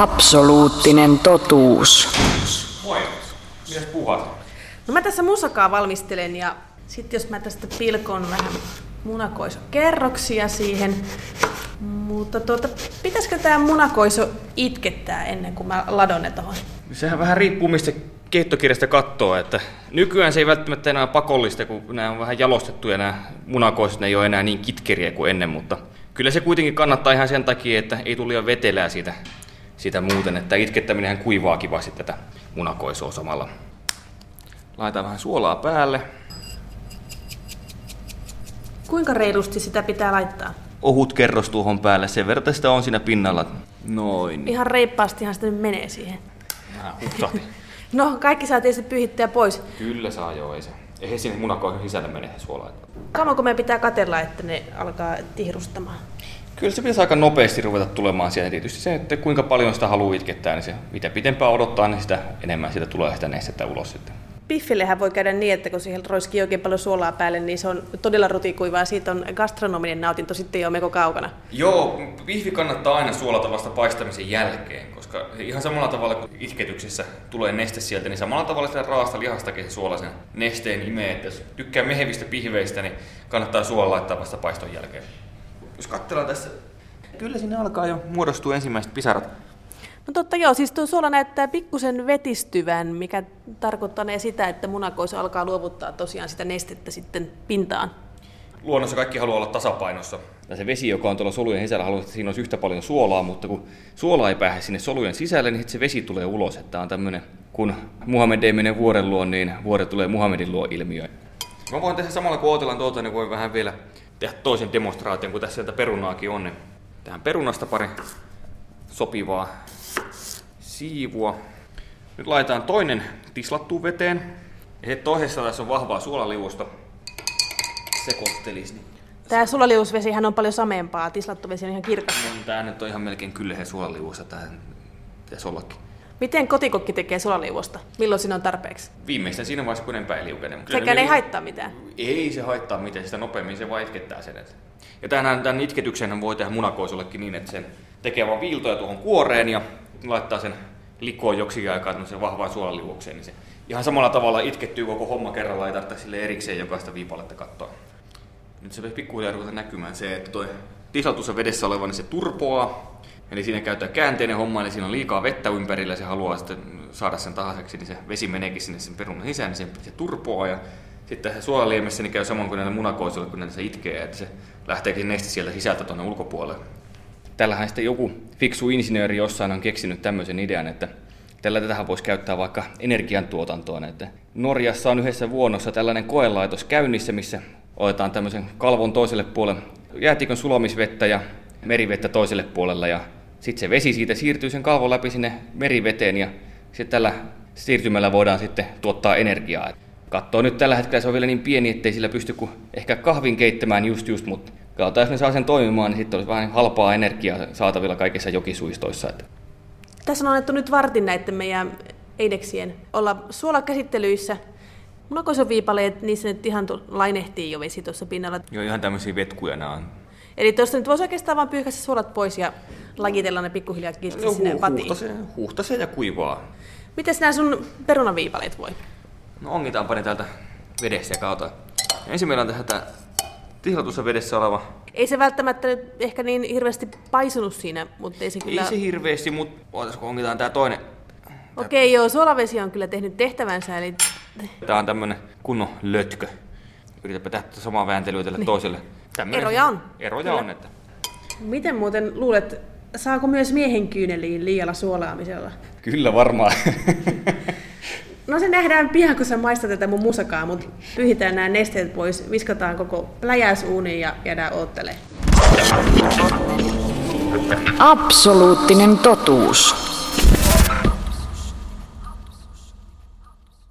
Absoluuttinen totuus. Moi. Mitäs puhat? No mä tässä musakaa valmistelen ja sitten jos mä tästä pilkon vähän munakoiso kerroksia siihen. Mutta tuota, pitäisikö tämä munakoiso itkettää ennen kuin mä ladon ne tohon? Sehän vähän riippuu mistä keittokirjasta katsoo, että nykyään se ei välttämättä enää pakollista, kun nämä on vähän jalostettuja nämä munakoiset, ne ei ole enää niin kitkeriä kuin ennen, mutta kyllä se kuitenkin kannattaa ihan sen takia, että ei tule liian vetelää siitä, siitä muuten, että itkettäminen kuivaa kivasti tätä munakoisoa samalla. Laitetaan vähän suolaa päälle. Kuinka reilusti sitä pitää laittaa? Ohut kerros tuohon päälle, sen verran sitä on siinä pinnalla. Noin. Ihan reippaastihan sitä nyt menee siihen. Vähän. No, kaikki saa tietysti pyyhittyä pois. Kyllä saa joo, ei se. Ei sinne munakoihin sisälle mene se suola. Kauanko meidän pitää katella, että ne alkaa tihrustamaan? Kyllä se pitäisi aika nopeasti ruveta tulemaan siellä. Tietysti se, että kuinka paljon sitä haluaa itkettää, niin se mitä pitempään odottaa, niin sitä enemmän sitä tulee sitä nestettä ulos sitten. Piffillehän voi käydä niin, että kun siihen roiskii oikein paljon suolaa päälle, niin se on todella rutikuivaa. Siitä on gastronominen nautinto sitten jo meko kaukana. Joo, pihvi kannattaa aina suolata vasta paistamisen jälkeen, koska ihan samalla tavalla kuin itketyksessä tulee neste sieltä, niin samalla tavalla sitä raasta lihastakin se suola sen nesteen imee. Että jos tykkää mehevistä pihveistä, niin kannattaa suola laittaa vasta paiston jälkeen. Jos katsellaan tässä, kyllä sinne alkaa jo muodostua ensimmäiset pisarat. No totta joo, siis tuo suola näyttää pikkusen vetistyvän, mikä tarkoittaa sitä, että munakoiso alkaa luovuttaa tosiaan sitä nestettä sitten pintaan. Luonnossa kaikki haluaa olla tasapainossa. Ja se vesi, joka on tuolla solujen sisällä, haluaa, että siinä olisi yhtä paljon suolaa, mutta kun suola ei pääse sinne solujen sisälle, niin se vesi tulee ulos. Että on tämmöinen, kun Muhammed ei mene vuoren luo, niin vuore tulee Muhammedin luo ilmiö. Mä voin tehdä samalla kun odotellaan tuota, niin voin vähän vielä tehdä toisen demonstraation, kun tässä sieltä perunaakin on. Niin tähän perunasta pari sopivaa siivua. Nyt laitetaan toinen tislattuun veteen. Ja toisessa tässä on vahvaa suolaliuosta. Sekoittelis. Niin Tämä sulaliusvesihän on paljon sameempaa, tislattu vesi on ihan kirkas. no, tää nyt on ihan melkein kyllähän suolaliuosta. Tää pitäisi ollakin. Miten kotikokki tekee sulaliuosta? Milloin siinä on tarpeeksi? Viimeistään siinä vaiheessa, kun ei liukene. Sekään ei haittaa mitään. Ei se haittaa mitään, sitä nopeammin se vaan itkettää sen. Ja tämän, tämän itketyksen voi tehdä munakoisullekin niin, että sen tekee vaan viiltoja tuohon kuoreen ja laittaa sen likoon joksikin aikaa tämmöiseen vahvaan suolaliuokseen, niin se ihan samalla tavalla itkettyy koko homma kerralla, ei tarvitse sille erikseen jokaista viipaletta katsoa. Nyt se pikkuhiljaa ruveta näkymään se, että toi tislatussa vedessä oleva, niin se turpoaa, Eli siinä käyttää käänteinen homma, eli siinä on liikaa vettä ympärillä, se haluaa sitten saada sen tahaseksi, niin se vesi meneekin sinne sen perunan sisään, niin se, se turpoaa ja sitten se suolaliemessä niin käy samoin kuin näillä munakoisilla, kun näitä se itkee, että se lähteekin neste sieltä sisältä tuonne ulkopuolelle. Tällähän sitten joku fiksu insinööri jossain on keksinyt tämmöisen idean, että tällä tähän voisi käyttää vaikka energiantuotantoon. Että Norjassa on yhdessä vuonnossa tällainen koelaitos käynnissä, missä otetaan tämmöisen kalvon toiselle puolelle jäätikön sulamisvettä ja merivettä toiselle puolelle ja sitten se vesi siitä siirtyy sen kalvon läpi sinne meriveteen ja sitten tällä siirtymällä voidaan sitten tuottaa energiaa. Katsoo nyt tällä hetkellä se on vielä niin pieni, ettei sillä pysty kuin ehkä kahvin keittämään just just, mutta katsotaan, jos ne saa sen toimimaan, niin sitten olisi vähän halpaa energiaa saatavilla kaikissa jokisuistoissa. Että. Tässä on annettu nyt vartin näiden meidän eideksien olla suolakäsittelyissä. Munakoisoviipaleet, niissä nyt ihan lainehtii jo vesi tuossa pinnalla. Joo, ihan tämmöisiä vetkuja nämä on. Eli tuosta nyt voisi oikeastaan vaan pyyhkäistä suolat pois ja lajitella ne pikkuhiljaa kiinni Joo, sinne vatiin. huuhtasee, huuhtasee ja kuivaa. Miten nämä sun perunaviipaleet voi? No ongitaanpa ne täältä vedessä ja kautta. Ensin meillä on tähän tää tislatussa vedessä oleva. Ei se välttämättä nyt ehkä niin hirveästi paisunut siinä, mutta ei se kyllä... Ei se hirveästi, mutta ootas kun ongitaan tää toinen. Okei, joo, suolavesi on kyllä tehnyt tehtävänsä, eli Tää on tämmönen kunnon lötkö. Yritäpä tätä samaa vääntelyä tälle toiselle. Tämmönen Eroja on. Eroja Kyllä. on, että miten muuten luulet, saako myös miehen kyyneliin liialla suolaamisella? kyllä varmaan. No se nähdään pian, kun sä maistat tätä mun musakaa, mutta pyhitään nämä nesteet pois, viskataan koko pläjäysuuniin ja jäädään oottelemaan. Absoluuttinen totuus.